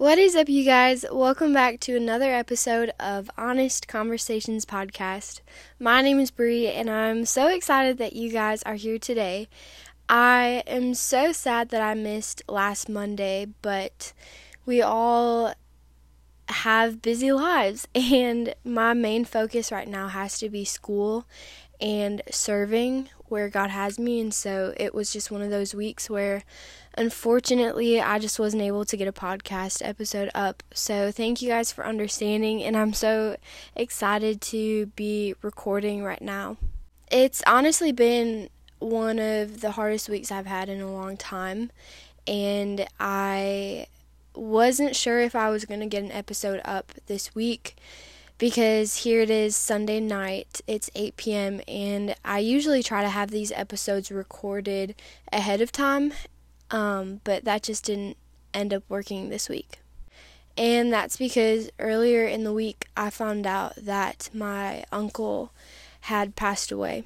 What is up, you guys? Welcome back to another episode of Honest Conversations Podcast. My name is Bree, and I'm so excited that you guys are here today. I am so sad that I missed last Monday, but we all have busy lives, and my main focus right now has to be school and serving where God has me. And so it was just one of those weeks where unfortunately I just wasn't able to get a podcast episode up. So thank you guys for understanding. And I'm so excited to be recording right now. It's honestly been one of the hardest weeks I've had in a long time. And I wasn't sure if I was going to get an episode up this week because here it is Sunday night. It's 8 p.m. and I usually try to have these episodes recorded ahead of time, um, but that just didn't end up working this week. And that's because earlier in the week I found out that my uncle had passed away.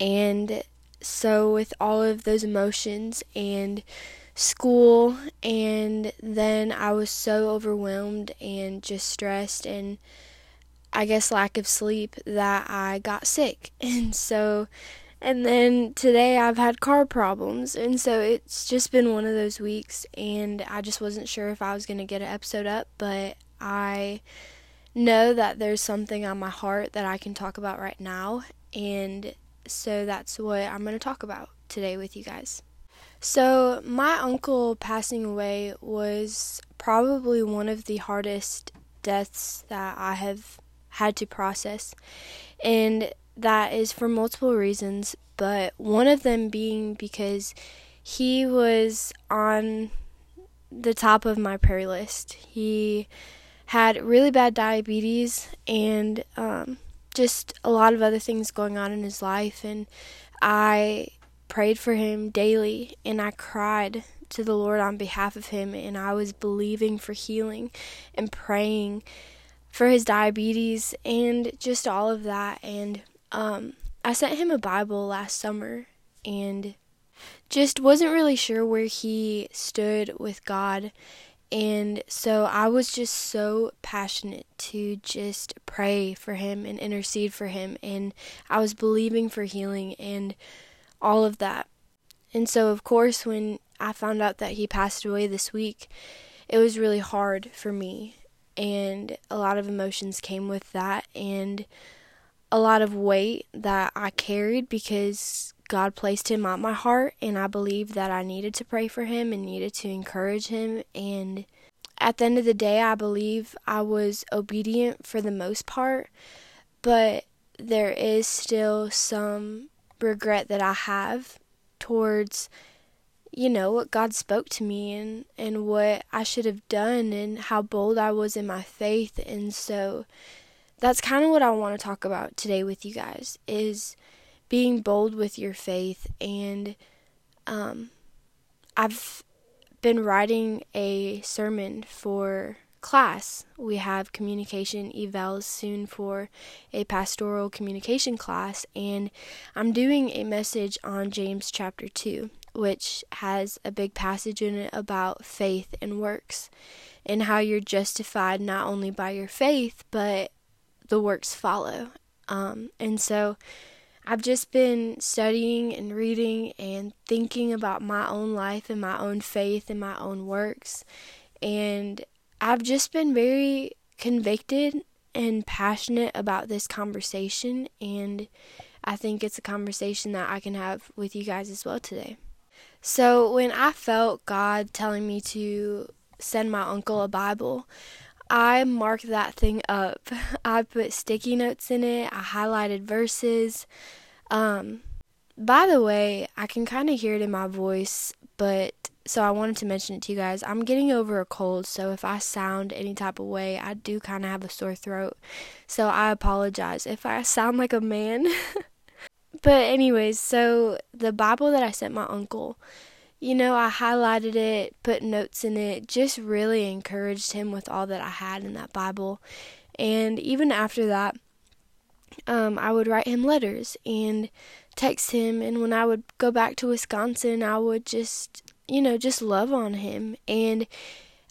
And so, with all of those emotions and school and then I was so overwhelmed and just stressed and I guess lack of sleep that I got sick. And so and then today I've had car problems and so it's just been one of those weeks and I just wasn't sure if I was going to get an episode up, but I know that there's something on my heart that I can talk about right now and so that's what I'm going to talk about today with you guys. So, my uncle passing away was probably one of the hardest deaths that I have had to process. And that is for multiple reasons, but one of them being because he was on the top of my prayer list. He had really bad diabetes and um, just a lot of other things going on in his life. And I prayed for him daily and I cried to the Lord on behalf of him and I was believing for healing and praying for his diabetes and just all of that. And um, I sent him a Bible last summer and just wasn't really sure where he stood with God. And so I was just so passionate to just pray for him and intercede for him and I was believing for healing. And all of that. And so, of course, when I found out that he passed away this week, it was really hard for me. And a lot of emotions came with that, and a lot of weight that I carried because God placed him on my heart, and I believe that I needed to pray for him and needed to encourage him. And at the end of the day, I believe I was obedient for the most part, but there is still some regret that I have towards you know what God spoke to me and and what I should have done and how bold I was in my faith. And so that's kind of what I want to talk about today with you guys is being bold with your faith. And um I've been writing a sermon for class. We have communication evals soon for a pastoral communication class, and I'm doing a message on James chapter 2, which has a big passage in it about faith and works, and how you're justified not only by your faith, but the works follow. Um, and so I've just been studying and reading and thinking about my own life and my own faith and my own works. And I've just been very convicted and passionate about this conversation, and I think it's a conversation that I can have with you guys as well today. So, when I felt God telling me to send my uncle a Bible, I marked that thing up. I put sticky notes in it, I highlighted verses. Um, by the way, I can kind of hear it in my voice, but so I wanted to mention it to you guys. I'm getting over a cold, so if I sound any type of way, I do kind of have a sore throat. So I apologize if I sound like a man. but anyways, so the Bible that I sent my uncle, you know, I highlighted it, put notes in it, just really encouraged him with all that I had in that Bible. And even after that, um, I would write him letters and text him. And when I would go back to Wisconsin, I would just you know, just love on him. And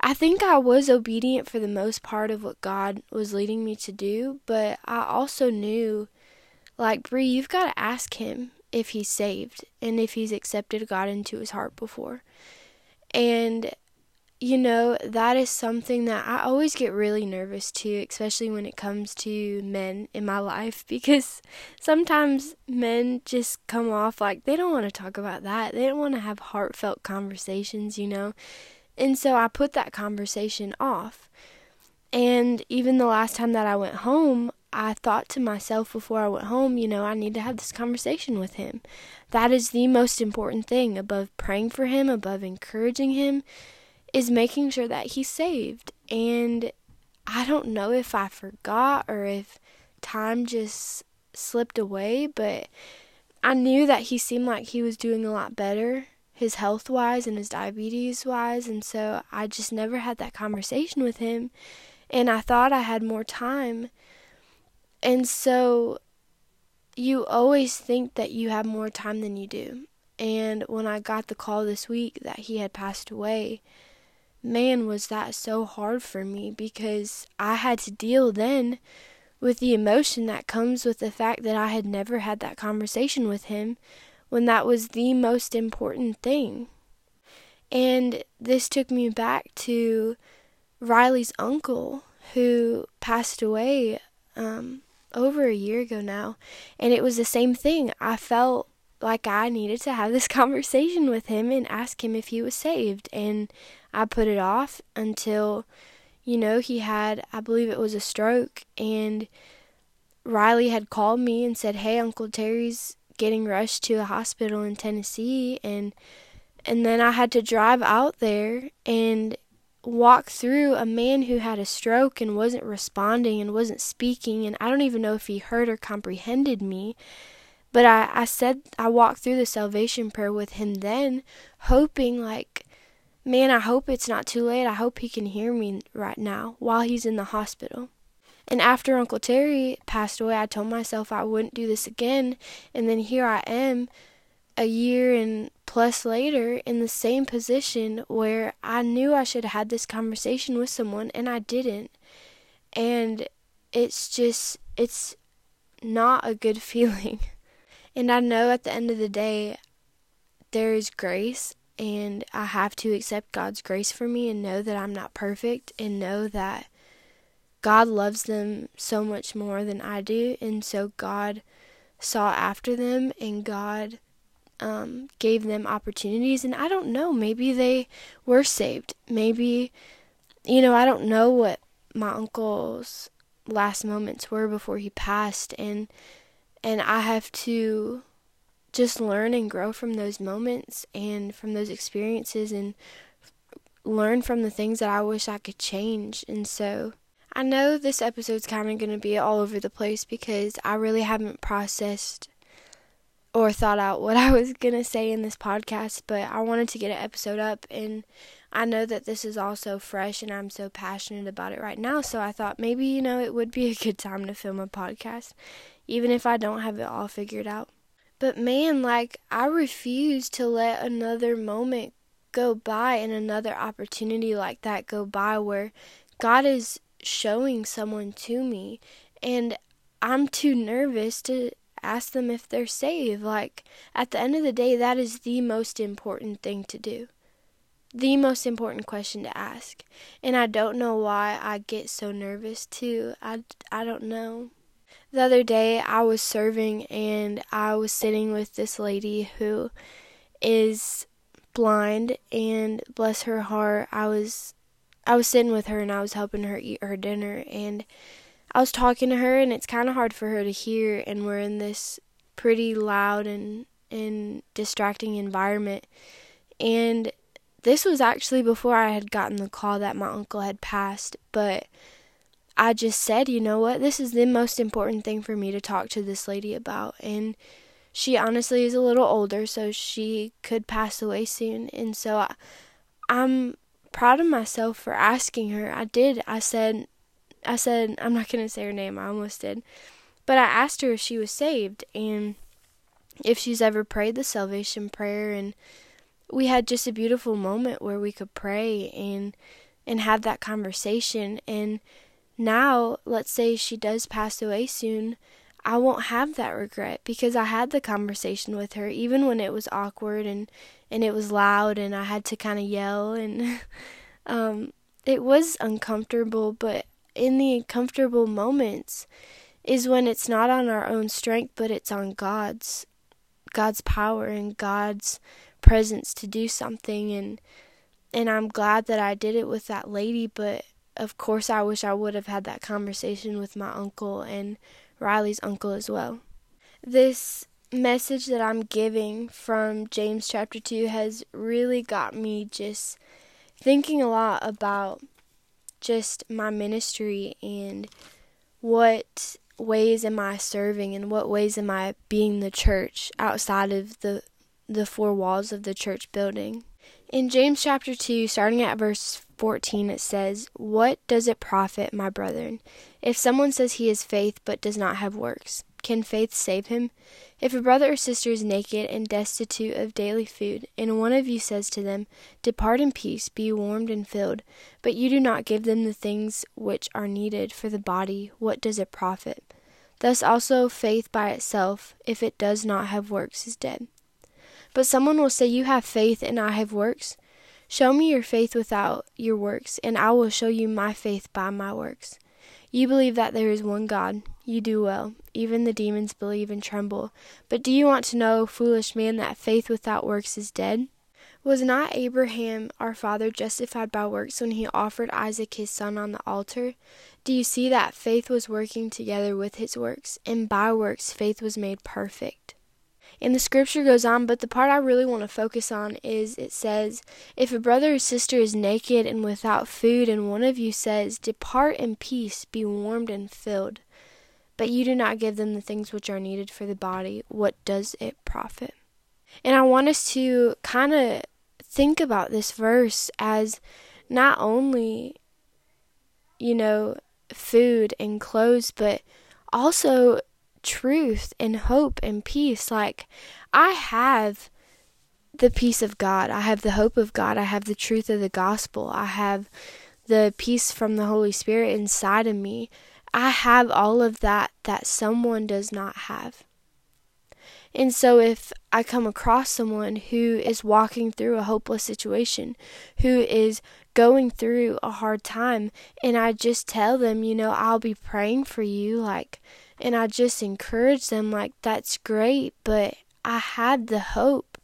I think I was obedient for the most part of what God was leading me to do, but I also knew, like, Bree, you've got to ask Him if He's saved and if He's accepted God into His heart before. And you know, that is something that I always get really nervous to, especially when it comes to men in my life, because sometimes men just come off like they don't want to talk about that. They don't want to have heartfelt conversations, you know. And so I put that conversation off. And even the last time that I went home, I thought to myself before I went home, you know, I need to have this conversation with him. That is the most important thing above praying for him, above encouraging him is making sure that he's saved. And I don't know if I forgot or if time just slipped away, but I knew that he seemed like he was doing a lot better, his health wise and his diabetes wise. And so I just never had that conversation with him. And I thought I had more time. And so you always think that you have more time than you do. And when I got the call this week that he had passed away, man, was that so hard for me because I had to deal then with the emotion that comes with the fact that I had never had that conversation with him when that was the most important thing. And this took me back to Riley's uncle who passed away um, over a year ago now. And it was the same thing. I felt like I needed to have this conversation with him and ask him if he was saved. And I put it off until, you know, he had, I believe it was a stroke, and Riley had called me and said, "Hey, Uncle Terry's getting rushed to a hospital in Tennessee," and and then I had to drive out there and walk through a man who had a stroke and wasn't responding and wasn't speaking, and I don't even know if he heard or comprehended me. But I, I said I walked through the salvation prayer with him then, hoping like Man, I hope it's not too late. I hope he can hear me right now while he's in the hospital. And after Uncle Terry passed away, I told myself I wouldn't do this again. And then here I am, a year and plus later, in the same position where I knew I should have had this conversation with someone and I didn't. And it's just, it's not a good feeling. And I know at the end of the day, there is grace and I have to accept God's grace for me and know that I'm not perfect and know that God loves them so much more than I do, and so God saw after them and God um, gave them opportunities. And I don't know, maybe they were saved. Maybe, you know, I don't know what my uncle's last moments were before he passed, and and I have to just learn and grow from those moments and from those experiences and learn from the things that I wish I could change. And so I know this episode's kind of going to be all over the place because I really haven't processed or thought out what I was going to say in this podcast, but I wanted to get an episode up and I know that this is all so fresh and I'm so passionate about it right now, so I thought maybe, you know, it would be a good time to film a podcast, even if I don't have it all figured out. But man, like, I refuse to let another moment go by and another opportunity like that go by where God is showing someone to me and I'm too nervous to ask them if they're saved. Like, at the end of the day, that is the most important thing to do. The most important question to ask. And I don't know why I get so nervous too. I, I don't know the other day I was serving and I was sitting with this lady who is blind and bless her heart I was I was sitting with her and I was helping her eat her dinner and I was talking to her and it's kind of hard for her to hear and we're in this pretty loud and and distracting environment and this was actually before I had gotten the call that my uncle had passed but I just said, you know what, this is the most important thing for me to talk to this lady about. And she honestly is a little older, so she could pass away soon. And so I, I'm proud of myself for asking her. I did. I said, I said, I'm not going to say her name, I almost did. But I asked her if she was saved and if she's ever prayed the salvation prayer. And we had just a beautiful moment where we could pray and and have that conversation. And now, let's say she does pass away soon, I won't have that regret because I had the conversation with her, even when it was awkward and, and it was loud and I had to kind of yell and um, it was uncomfortable. But in the uncomfortable moments is when it's not on our own strength, but it's on God's God's power and God's presence to do something and and I'm glad that I did it with that lady, but of course I wish I would have had that conversation with my uncle and Riley's uncle as well. This message that I'm giving from James chapter 2 has really got me just thinking a lot about just my ministry and what ways am I serving and what ways am I being the church outside of the the four walls of the church building. In James chapter 2, starting at verse 14, it says, What does it profit, my brethren, if someone says he has faith but does not have works? Can faith save him? If a brother or sister is naked and destitute of daily food, and one of you says to them, Depart in peace, be warmed and filled, but you do not give them the things which are needed for the body, what does it profit? Thus also faith by itself, if it does not have works, is dead. But someone will say, You have faith, and I have works. Show me your faith without your works, and I will show you my faith by my works. You believe that there is one God. You do well. Even the demons believe and tremble. But do you want to know, foolish man, that faith without works is dead? Was not Abraham our father justified by works when he offered Isaac his son on the altar? Do you see that faith was working together with his works, and by works faith was made perfect? And the scripture goes on, but the part I really want to focus on is it says, If a brother or sister is naked and without food, and one of you says, Depart in peace, be warmed and filled, but you do not give them the things which are needed for the body, what does it profit? And I want us to kind of think about this verse as not only, you know, food and clothes, but also truth and hope and peace. Like, I have the peace of God, I have the hope of God, I have the truth of the gospel, I have the peace from the Holy Spirit inside of me. I have all of that that someone does not have. And so, if I come across someone who is walking through a hopeless situation, who is going through a hard time, and I just tell them, you know, I'll be praying for you, like, and I just encourage them, like, that's great, but I had the hope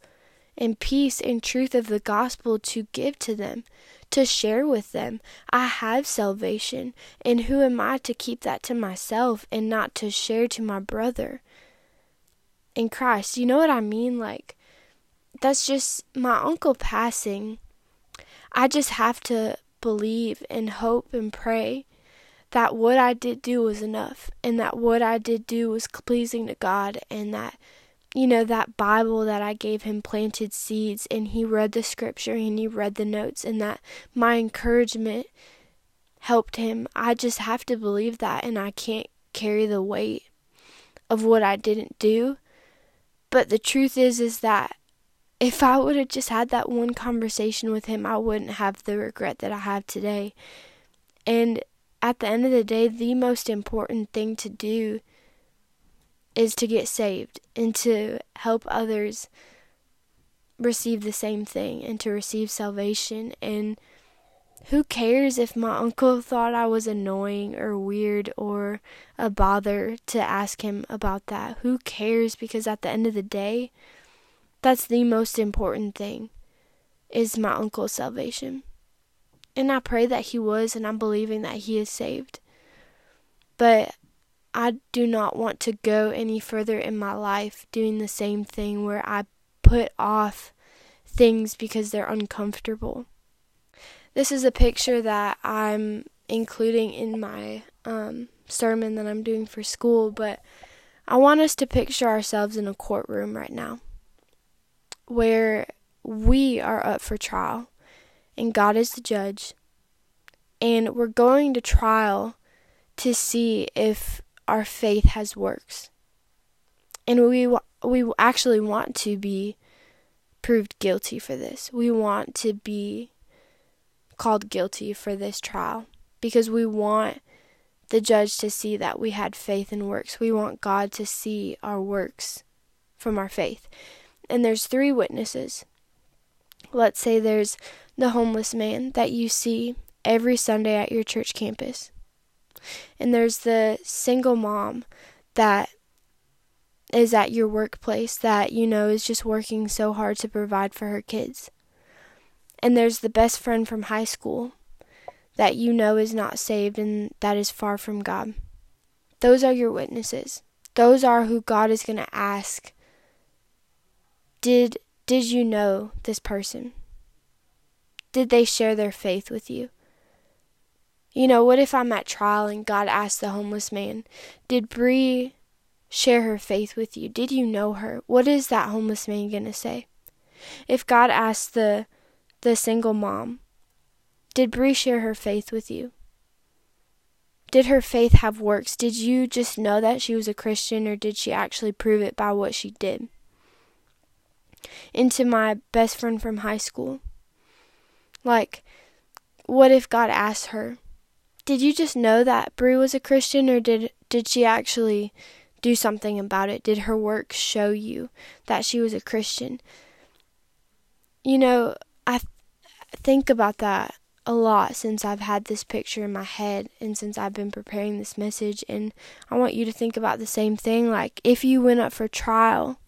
and peace and truth of the gospel to give to them, to share with them. I have salvation, and who am I to keep that to myself and not to share to my brother? in Christ. You know what I mean? Like, that's just my uncle passing. I just have to believe and hope and pray that what I did do was enough and that what I did do was pleasing to God and that you know that Bible that I gave him planted seeds and he read the scripture and he read the notes and that my encouragement helped him. I just have to believe that and I can't carry the weight of what I didn't do but the truth is is that if I would have just had that one conversation with him, I wouldn't have the regret that I have today. And at the end of the day, the most important thing to do is to get saved and to help others receive the same thing and to receive salvation and who cares if my uncle thought I was annoying or weird or a bother to ask him about that? Who cares? Because at the end of the day, that's the most important thing is my uncle's salvation. And I pray that he was, and I'm believing that he is saved. But I do not want to go any further in my life doing the same thing where I put off things because they're uncomfortable. This is a picture that I'm including in my um, sermon that I'm doing for school, but I want us to picture ourselves in a courtroom right now where we are up for trial and God is the judge, and we're going to trial to see if our faith has works. And we we actually want to be proved guilty for this. We want to be called guilty for this trial because we want the judge to see that we had faith in works. We want God to see our works from our faith. And there's three witnesses. Let's say there's the homeless man that you see every Sunday at your church campus. And there's the single mom that is at your workplace that you know is just working so hard to provide for her kids. And there's the best friend from high school that you know is not saved and that is far from God. Those are your witnesses. Those are who God is going to ask. Did did you know this person? Did they share their faith with you? You know, what if I'm at trial and God asks the homeless man, Did Bree share her faith with you? Did you know her? What is that homeless man going to say? If God asks the the single mom, did Bree share her faith with you? Did her faith have works? Did you just know that she was a Christian or did she actually prove it by what she did? Into my best friend from high school. Like, what if God asked her, Did you just know that Bree was a Christian or did did she actually do something about it? Did her work show you that she was a Christian? You know, I th- think about that a lot since I've had this picture in my head and since I've been preparing this message. And I want you to think about the same thing. Like, if you went up for trial,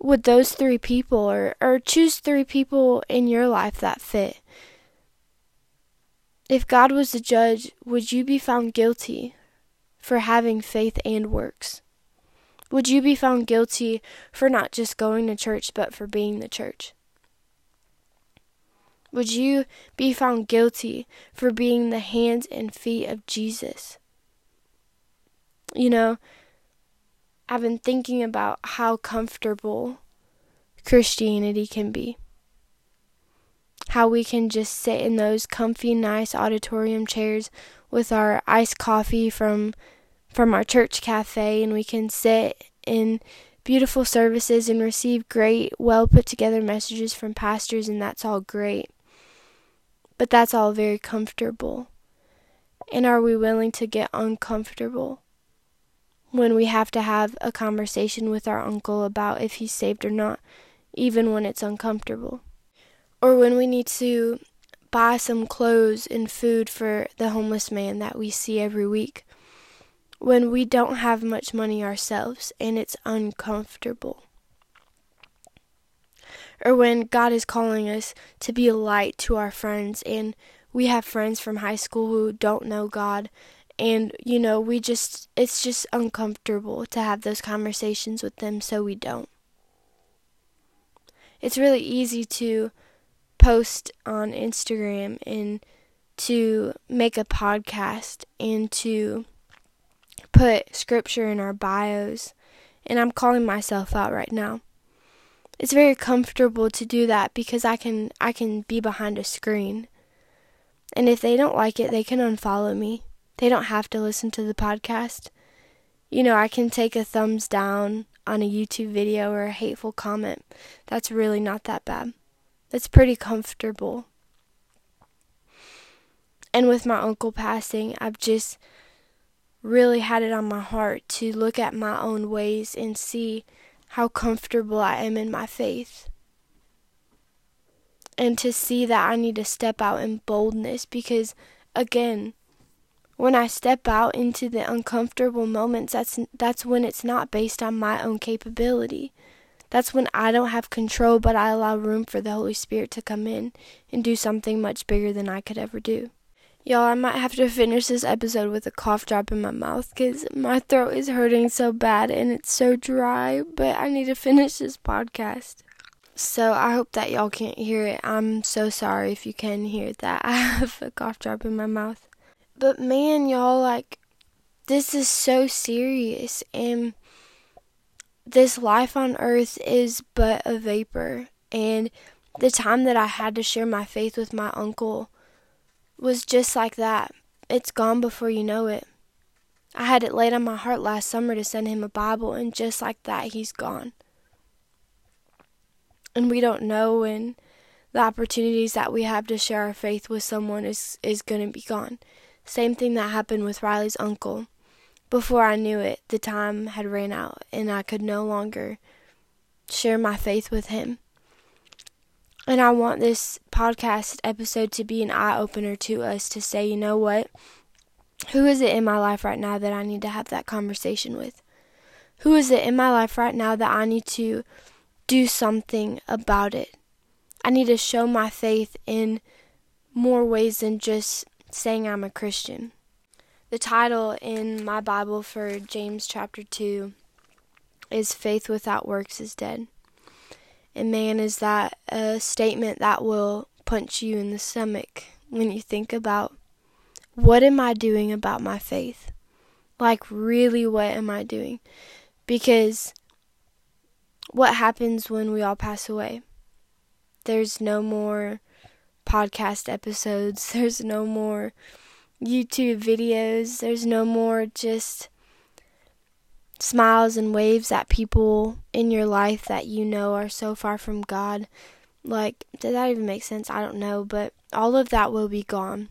would those three people, or, or choose three people in your life that fit? If God was the judge, would you be found guilty for having faith and works? Would you be found guilty for not just going to church, but for being the church? Would you be found guilty for being the hands and feet of Jesus? You know, I've been thinking about how comfortable Christianity can be. How we can just sit in those comfy, nice auditorium chairs with our iced coffee from from our church cafe and we can sit in beautiful services and receive great, well put together messages from pastors, and that's all great. But that's all very comfortable. And are we willing to get uncomfortable when we have to have a conversation with our uncle about if he's saved or not, even when it's uncomfortable? Or when we need to buy some clothes and food for the homeless man that we see every week when we don't have much money ourselves and it's uncomfortable. Or when God is calling us to be a light to our friends and we have friends from high school who don't know God and you know we just it's just uncomfortable to have those conversations with them so we don't. It's really easy to post on Instagram and to make a podcast and to put scripture in our bios, and I'm calling myself out right now. It's very comfortable to do that because I can I can be behind a screen. And if they don't like it, they can unfollow me. They don't have to listen to the podcast. You know, I can take a thumbs down on a YouTube video or a hateful comment. That's really not that bad. That's pretty comfortable. And with my uncle passing, I've just really had it on my heart to look at my own ways and see how comfortable I am in my faith. And to see that I need to step out in boldness because, again, when I step out into the uncomfortable moments, that's, that's when it's not based on my own capability. That's when I don't have control, but I allow room for the Holy Spirit to come in and do something much bigger than I could ever do. Y'all, I might have to finish this episode with a cough drop in my mouth because my throat is hurting so bad and it's so dry, but I need to finish this podcast. So I hope that y'all can't hear it. I'm so sorry if you can hear that. I have a cough drop in my mouth. But man, y'all, like, this is so serious and this life on earth is but a vapor. And the time that I had to share my faith with my uncle was just like that. It's gone before you know it. I had it laid on my heart last summer to send him a Bible, and just like that, he's gone. And we don't know when the opportunities that we have to share our faith with someone is, is going to be gone. Same thing that happened with Riley's uncle. Before I knew it, the time had ran out and I could no longer share my faith with him. And I want this podcast episode to be an eye opener to us to say, you know what? Who is it in my life right now that I need to have that conversation with? Who is it in my life right now that I need to do something about it? I need to show my faith in more ways than just saying I'm a Christian. The title in my Bible for James chapter 2 is Faith Without Works is Dead. And man, is that a statement that will punch you in the stomach when you think about what am I doing about my faith? Like, really, what am I doing? Because what happens when we all pass away? There's no more podcast episodes, there's no more YouTube videos, there's no more just smiles and waves at people in your life that you know are so far from God. Like, does that even make sense? I don't know, but all of that will be gone.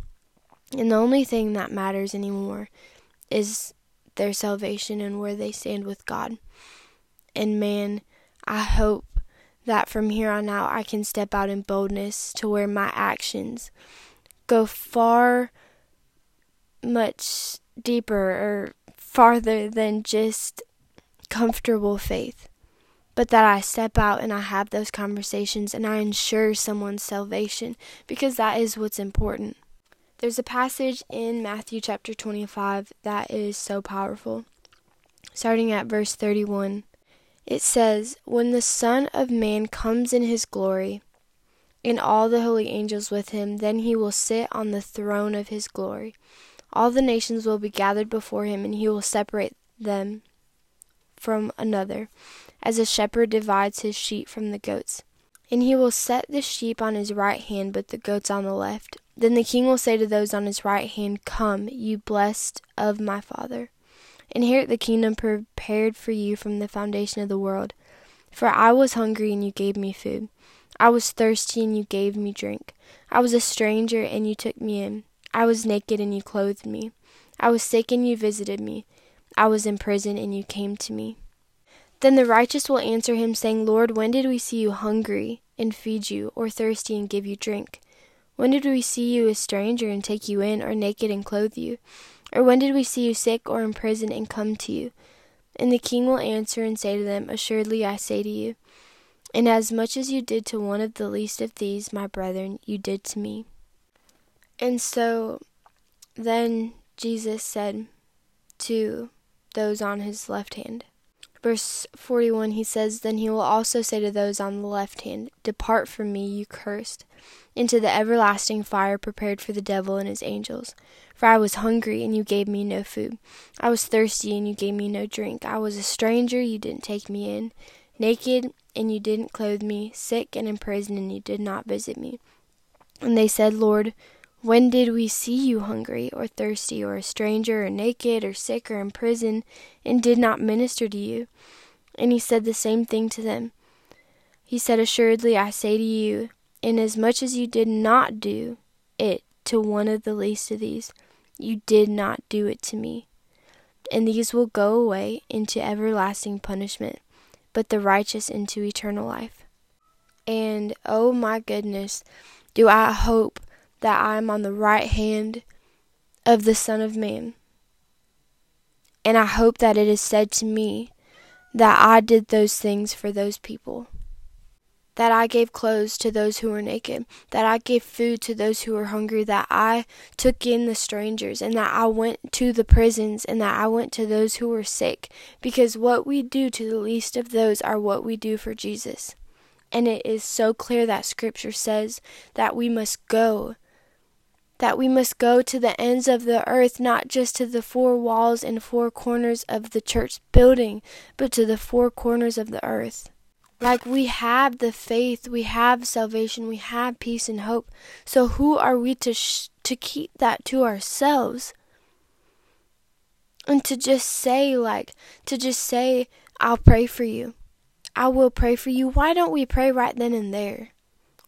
And the only thing that matters anymore is their salvation and where they stand with God. And man, I hope that from here on out I can step out in boldness to where my actions go far much deeper or farther than just comfortable faith, but that I step out and I have those conversations and I ensure someone's salvation because that is what's important. There's a passage in Matthew chapter 25 that is so powerful. Starting at verse 31, it says, When the Son of Man comes in his glory, and all the holy angels with him, then he will sit on the throne of his glory. All the nations will be gathered before him, and he will separate them from another, as a shepherd divides his sheep from the goats. And he will set the sheep on his right hand, but the goats on the left. Then the king will say to those on his right hand, Come, you blessed of my Father. Inherit the kingdom prepared for you from the foundation of the world. For I was hungry, and you gave me food. I was thirsty, and you gave me drink. I was a stranger, and you took me in. I was naked and you clothed me. I was sick and you visited me. I was in prison and you came to me. Then the righteous will answer him, saying, Lord, when did we see you hungry and feed you, or thirsty and give you drink? When did we see you a stranger and take you in, or naked and clothe you? Or when did we see you sick or in prison and come to you? And the king will answer and say to them, Assuredly I say to you, Inasmuch as you did to one of the least of these, my brethren, you did to me. And so then Jesus said to those on his left hand, Verse 41, he says, Then he will also say to those on the left hand, Depart from me, you cursed, into the everlasting fire prepared for the devil and his angels. For I was hungry, and you gave me no food. I was thirsty, and you gave me no drink. I was a stranger, you didn't take me in. Naked, and you didn't clothe me. Sick and in prison, and you did not visit me. And they said, Lord, when did we see you hungry or thirsty or a stranger or naked or sick or in prison and did not minister to you? And he said the same thing to them. He said, Assuredly I say to you, inasmuch as you did not do it to one of the least of these, you did not do it to me. And these will go away into everlasting punishment, but the righteous into eternal life. And oh my goodness, do I hope that I am on the right hand of the Son of Man. And I hope that it is said to me that I did those things for those people. That I gave clothes to those who were naked, that I gave food to those who were hungry, that I took in the strangers, and that I went to the prisons, and that I went to those who were sick, because what we do to the least of those are what we do for Jesus. And it is so clear that Scripture says that we must go that we must go to the ends of the earth, not just to the four walls and four corners of the church building, but to the four corners of the earth. Like we have the faith, we have salvation, we have peace and hope. So who are we to sh- to keep that to ourselves? And to just say like to just say I'll pray for you. I will pray for you. Why don't we pray right then and there?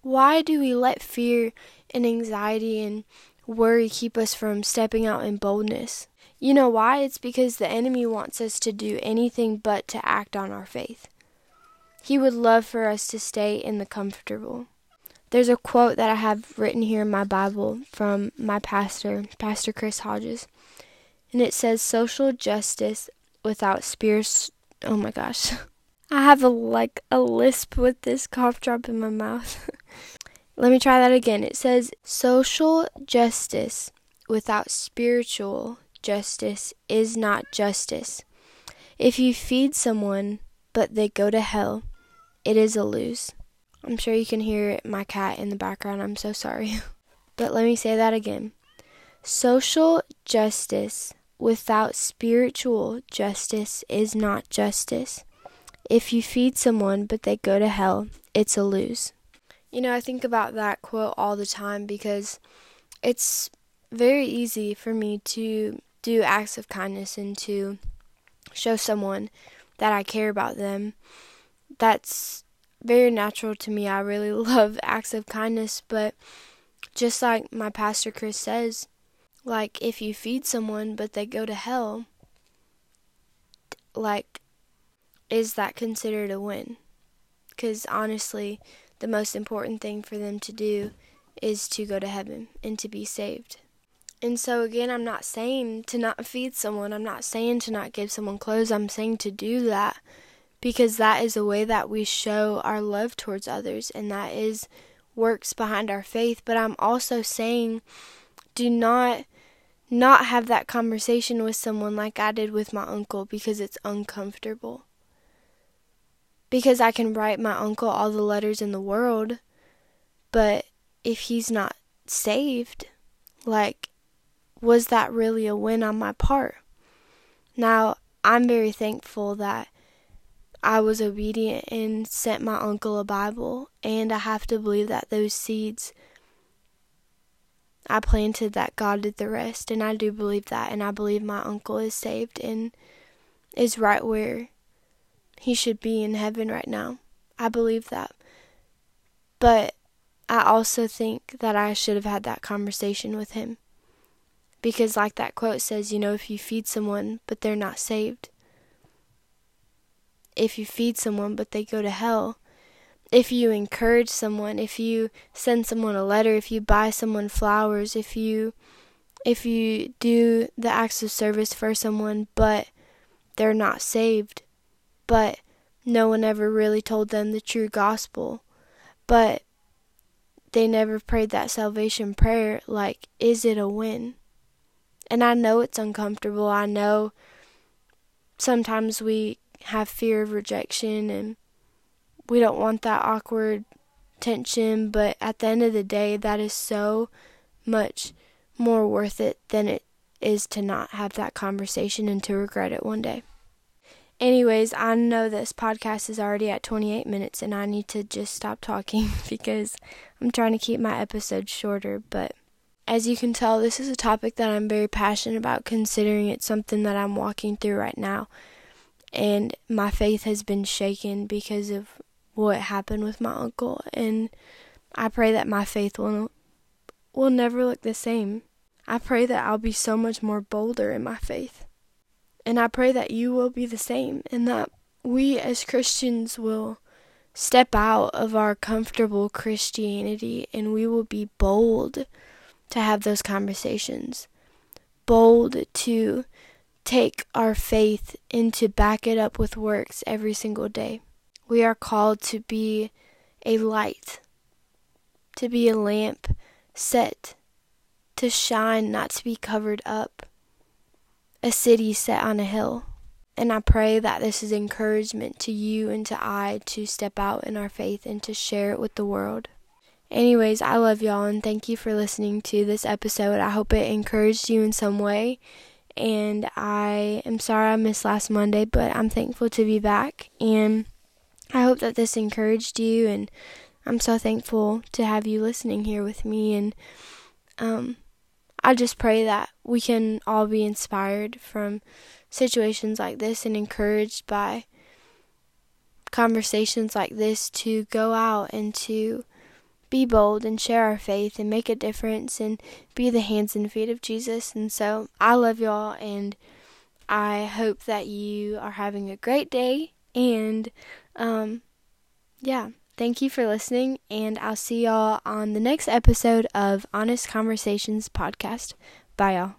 why do we let fear and anxiety and worry keep us from stepping out in boldness? You know why? It's because the enemy wants us to do anything but to act on our faith. He would love for us to stay in the comfortable. There's a quote that I have written here in my Bible from my pastor, Pastor Chris Hodges. And it says social justice without spirit oh my gosh. I have a like a lisp with this cough drop in my mouth. Let me try that again. It says social justice without spiritual justice is not justice. If you feed someone but they go to hell, it is a lose. I'm sure you can hear my cat in the background. I'm so sorry. but let me say that again. Social justice without spiritual justice is not justice. If you feed someone but they go to hell, it's a lose. You know, I think about that quote all the time because it's very easy for me to do acts of kindness and to show someone that I care about them. That's very natural to me. I really love acts of kindness, but just like my pastor Chris says, like if you feed someone but they go to hell, like is that considered a win? Cuz honestly, the most important thing for them to do is to go to heaven and to be saved. And so, again, I'm not saying to not feed someone, I'm not saying to not give someone clothes, I'm saying to do that because that is a way that we show our love towards others and that is works behind our faith. But I'm also saying do not not have that conversation with someone like I did with my uncle because it's uncomfortable. Because I can write my uncle all the letters in the world, but if he's not saved, like was that really a win on my part? Now, I'm very thankful that I was obedient and sent my uncle a Bible, and I have to believe that those seeds I planted that God did the rest, and I do believe that, and I believe my uncle is saved and is right where he should be in heaven right now. I believe that. But I also think that I should have had that conversation with him. Because, like that quote says, you know, if you feed someone but they're not saved, if you feed someone but they go to hell, if you encourage someone, if you send someone a letter, if you buy someone flowers, if you if you do the acts of service for someone but they're not saved, but no one ever really told them the true gospel, but they never prayed that salvation prayer, like, is it a win? And I know it's uncomfortable. I know sometimes we have fear of rejection and we don't want that awkward tension, but at the end of the day, that is so much more worth it than it is to not have that conversation and to regret it one day. Anyways, I know this podcast is already at 28 minutes and I need to just stop talking because I'm trying to keep my episodes shorter, but as you can tell, this is a topic that I'm very passionate about considering it's something that I'm walking through right now. And my faith has been shaken because of what happened with my uncle and I pray that my faith will will never look the same. I pray that I'll be so much more bolder in my faith. And I pray that you will be the same and that we as Christians will step out of our comfortable Christianity and we will be bold to have those conversations. Bold to take our faith and to back it up with works every single day. We are called to be a light, to be a lamp set to shine, not to be covered up, a city set on a hill. And I pray that this is encouragement to you and to I to step out in our faith and to share it with the world. Anyways, I love y'all and thank you for listening to this episode. I hope it encouraged you in some way. And I am sorry I missed last Monday, but I'm thankful to be back. And I hope that this encouraged you, and I'm so thankful to have you listening here with me. And um, I just pray that we can all be inspired from situations like this and encouraged by conversations like this to go out and to be bold and share our faith and make a difference and be the hands and feet of Jesus. And so I love y'all and I hope that you are having a great day. And um, yeah, thank you for listening. And I'll see y'all on the next episode of Honest Conversations podcast. Bye, y'all.